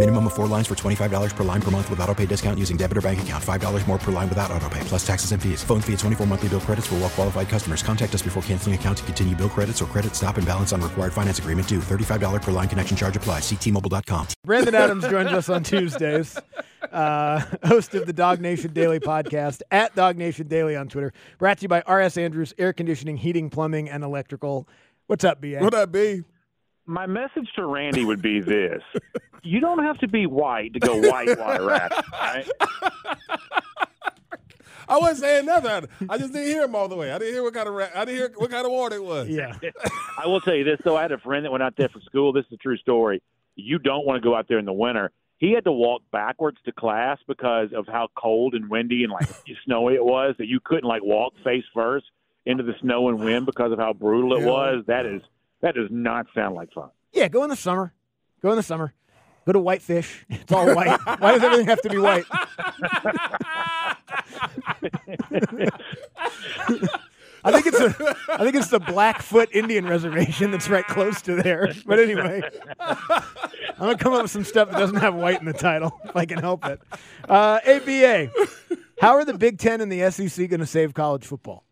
Minimum of four lines for $25 per line per month with auto pay discount using debit or bank account. $5 more per line without auto pay, plus taxes and fees. Phone fee at 24 monthly bill credits for well qualified customers. Contact us before canceling account to continue bill credits or credit stop and balance on required finance agreement due. $35 per line connection charge applies. Ctmobile.com. Brandon Adams joins us on Tuesdays, uh, host of the Dawgnation Daily podcast at Dawgnation Daily on Twitter. Brought to you by RS Andrews Air Conditioning, Heating, Plumbing, and Electrical. What's up, BA? What up, B? My message to Randy would be this: You don't have to be white to go white water rafting, right? I wasn't saying nothing. I just didn't hear him all the way. I didn't hear what kind of ra- I didn't hear what kind of water it was. Yeah. I will tell you this though: I had a friend that went out there for school. This is a true story. You don't want to go out there in the winter. He had to walk backwards to class because of how cold and windy and like snowy it was. That you couldn't like walk face first into the snow and wind because of how brutal it Yeah. was. That is that does not sound like fun. Yeah, go in the summer. Go in the summer. Go to Whitefish. It's all white. Why does everything have to be white? I think it's a, I think it's the Blackfoot Indian Reservation that's right close to there. But anyway, I'm gonna come up with some stuff that doesn't have white in the title if I can help it. Uh, ABA, how are the Big Ten and the SEC going to save college football?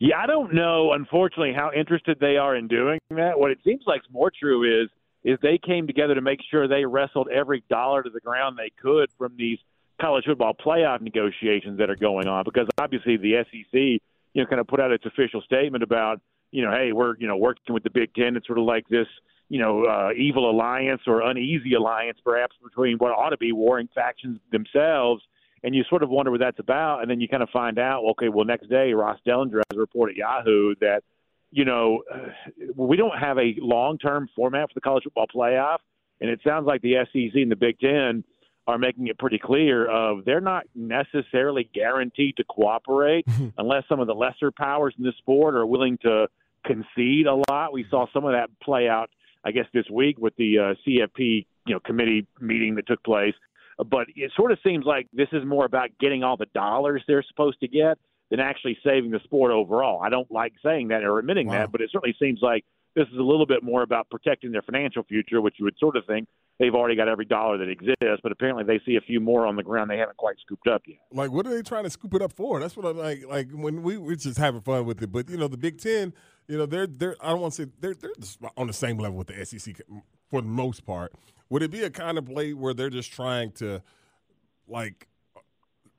Yeah, I don't know, unfortunately, how interested they are in doing that. What it seems like is more true is is they came together to make sure they wrestled every dollar to the ground they could from these college football playoff negotiations that are going on. Because obviously the SEC, you know, kind of put out its official statement about, you know, hey, we're you know working with the Big Ten. It's sort of like this, you know, uh, evil alliance or uneasy alliance, perhaps between what ought to be warring factions themselves and you sort of wonder what that's about, and then you kind of find out, okay, well, next day Ross Dellenger has a report at Yahoo that, you know, we don't have a long-term format for the college football playoff, and it sounds like the SEC and the Big Ten are making it pretty clear of they're not necessarily guaranteed to cooperate unless some of the lesser powers in the sport are willing to concede a lot. We saw some of that play out, I guess, this week with the uh, CFP, you know, committee meeting that took place but it sort of seems like this is more about getting all the dollars they're supposed to get than actually saving the sport overall. I don't like saying that or admitting Wow. that, but it certainly seems like this is a little bit more about protecting their financial future, which you would sort of think they've already got every dollar that exists, but apparently they see a few more on the ground they haven't quite scooped up yet. Like, what are they trying to scoop it up for? That's what I'm like. Like when we we're just having fun with it, but you know, the Big Ten, you know, they're they're I don't want to say they're they're on the same level with the SEC for the most part. Would it be a kind of play where they're just trying to like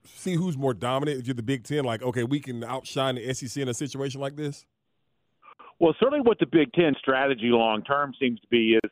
see who's more dominant? If you're the Big Ten, like okay, we can outshine the SEC in a situation like this. Well, certainly what the Big Ten strategy long term seems to be is,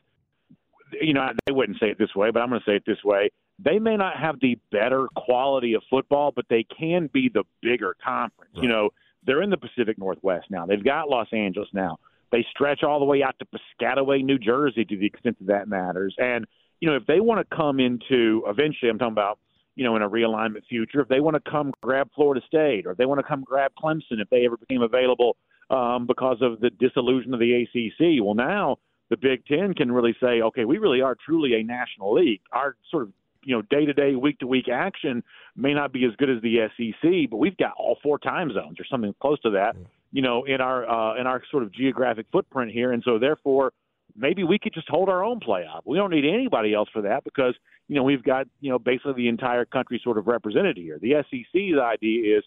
you know, they wouldn't say it this way, but I'm going to say it this way. They may not have the better quality of football, but they can be the bigger conference. You know, they're in the Pacific Northwest now. They've got Los Angeles now. They stretch all the way out to Piscataway, New Jersey, to the extent that that matters. And you know, if they want to come into eventually, I'm talking about you know, in a realignment future, if they want to come grab Florida State or if they want to come grab Clemson if they ever became available um, because of the disillusion of the ACC. Well, now the Big Ten can really say, okay, we really are truly a national league. Our sort of you know day to day, week to week action may not be as good as the SEC, but we've got all four time zones or something close to that. You know, in our uh, in our sort of geographic footprint here, and so therefore maybe we could just hold our own playoff. We don't need anybody else for that because you know we've got you know basically the entire country sort of represented here. The SEC's idea is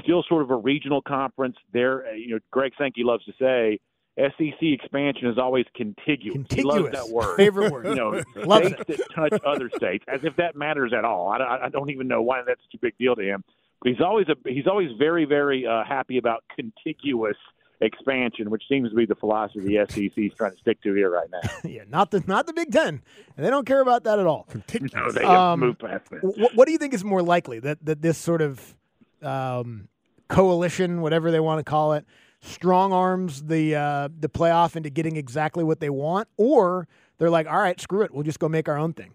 still sort of a regional conference. There, you know, Greg Sankey loves to say. SEC expansion is always contiguous. He loves that word. Favorite word. You know, states that touch other states, as if that matters at all. I, I- don't even know why that's such a big deal to him. But he's always a, he's always very very uh, happy about contiguous expansion, which seems to be the philosophy the SEC is trying to stick to here right now. yeah, not the not the Big Ten, and they don't care about that at all. no, they Um, moved past that. What, what do you think is more likely that that this sort of um, coalition, whatever they want to call it, strong arms the uh, the playoff into getting exactly what they want, or they're like, all right, screw it, we'll just go make our own thing.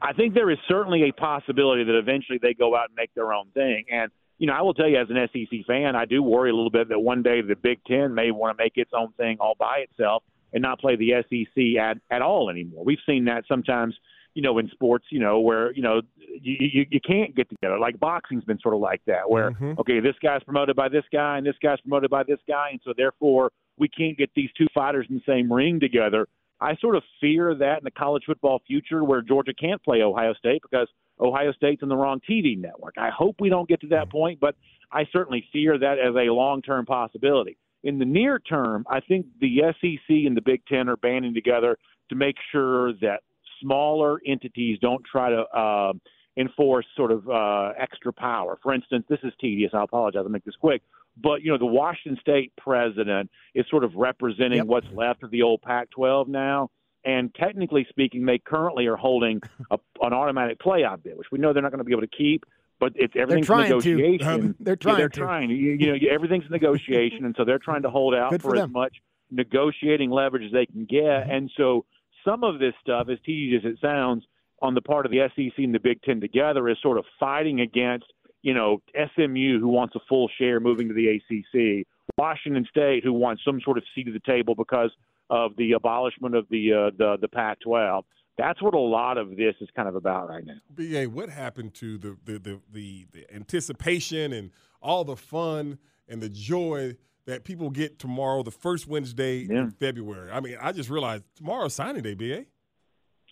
I think there is certainly a possibility that eventually they go out and make their own thing. And, you know, I will tell you as an SEC fan, I do worry a little bit that one day the Big Ten may want to make its own thing all by itself and not play the SEC at, at all anymore. We've seen that sometimes, you know, in sports, you know, where, you know, you, you, you can't get together. Like boxing's been sort of like that, where, Mhm. okay, this guy's promoted by this guy and this guy's promoted by this guy. And so therefore we can't get these two fighters in the same ring together. I sort of fear that in the college football future where Georgia can't play Ohio State because Ohio State's on the wrong TV network. I hope we don't get to that point, but I certainly fear that as a long term possibility. In the near term, I think the SEC and the Big Ten are banding together to make sure that smaller entities don't try to uh, enforce sort of uh, extra power. For instance, this is tedious. I apologize. I'll make this quick. But you know, the Washington State president is sort of representing Yep. what's left of the old Pac-12 now. And technically speaking, they currently are holding a, an automatic playoff bid, which we know they're not going to be able to keep. But it's everything's trying to. negotiation. Um, they're Yeah, trying they're to. trying. You, you know, everything's negotiation, and so they're trying to hold out Good for as much negotiating leverage as they can get. Mm-hmm. And so some of this stuff, as tedious as it sounds, on the part of the SEC and the Big Ten together, is sort of fighting against, you know, SMU who wants a full share moving to the ACC, Washington State who wants some sort of seat at the table because of the abolishment of the uh, the the Pac-12. That's what a lot of this is kind of about right now. BA, what happened to the the, the the the anticipation and all the fun and the joy that people get tomorrow, the first Wednesday Yeah. in February? I mean, I just realized tomorrow's signing day, BA.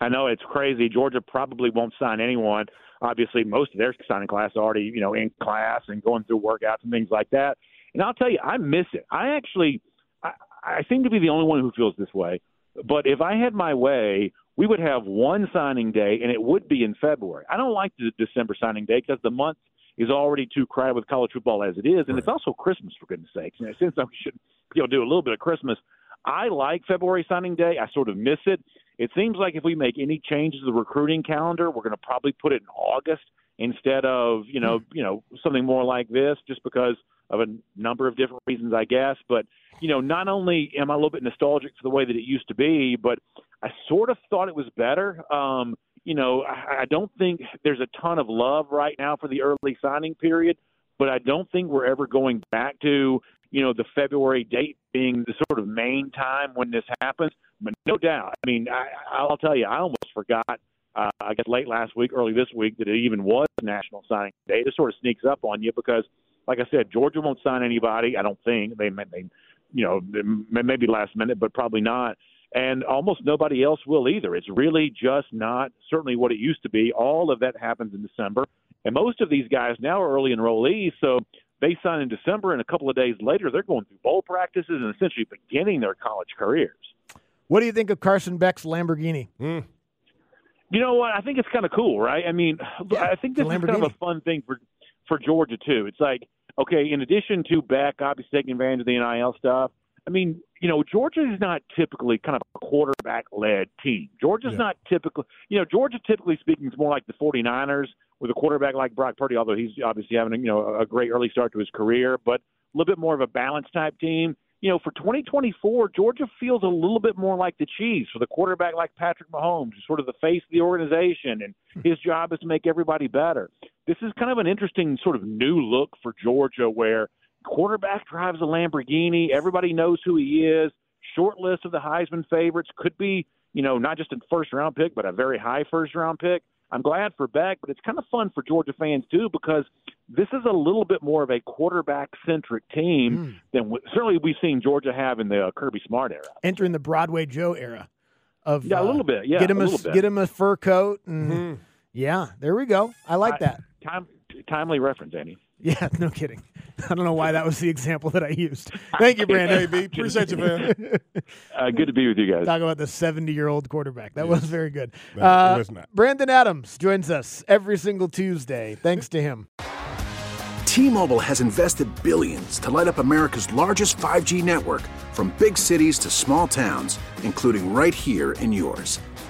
I know it's crazy. Georgia probably won't sign anyone. Obviously, most of their signing class are already, you know, in class and going through workouts and things like that. And I'll tell you, I miss it. I actually, I, I seem to be the only one who feels this way. But if I had my way, we would have one signing day, and it would be in February. I don't like the December signing day because the month is already too crowded with college football as it is, and it's also Christmas for goodness sakes. You know, since we should you know do a little bit of Christmas, I like February signing day. I sort of miss it. It seems like if we make any changes to the recruiting calendar, we're going to probably put it in August instead of you know you know something more like this, just because of a number of different reasons, I guess. But you know, not only am I a little bit nostalgic for the way that it used to be, but I sort of thought it was better. Um, you know, I, I don't think there's a ton of love right now for the early signing period, but I don't think we're ever going back to you know the February date being the sort of main time when this happens. But no doubt, I mean, I, I'll tell you, I almost forgot. Uh, I guess late last week, early this week, that it even was National Signing Day. It sort of sneaks up on you because, like I said, Georgia won't sign anybody. I don't think they, they you know, maybe last minute, but probably not. And almost nobody else will either. It's really just not certainly what it used to be. All of that happens in December, and most of these guys now are early enrollees, so they sign in December, and a couple of days later, they're going through bowl practices and essentially beginning their college careers. What do you think of Carson Beck's Lamborghini? Hmm. You know what? I think it's kind of cool, right? I mean, Yeah, I think this it's is kind of a fun thing for for Georgia too. It's like, okay, in addition to Beck obviously taking advantage of the NIL stuff, I mean, you know, Georgia is not typically kind of a quarterback led team. Georgia's Yeah. not typically, you know, Georgia typically speaking is more like the 49ers with a quarterback like Brock Purdy, although he's obviously having, you know, a great early start to his career, but a little bit more of a balanced type team. You know, for 2024, Georgia feels a little bit more like the Chiefs with a quarterback like Patrick Mahomes, sort of the face of the organization, and hmm. his job is to make everybody better. This is kind of an interesting sort of new look for Georgia where quarterback drives a Lamborghini, everybody knows who he is, short list of the Heisman favorites, could be, you know, not just a first round pick, but a very high first round pick. I'm glad for Beck, but it's kind of fun for Georgia fans too because this is a little bit more of a quarterback centric team than w- certainly we've seen Georgia have in the uh, Kirby Smart era. Entering the Broadway Joe era of Yeah, a uh, little bit. Yeah, get him a a, bit. get him a fur coat and yeah, there we go. I like I- that. Time, timely reference, Andy. Yeah, no kidding. I don't know why that was the example that I used. Thank you, Brandon. Hey, B, appreciate you, man. Uh, good to be with you guys. Talk about the 70 year old quarterback. That was very good. No, Uh, it was not. Brandon Adams joins us every single Tuesday. Thanks to him. T-Mobile has invested billions to light up America's largest 5G network from big cities to small towns, including right here in yours.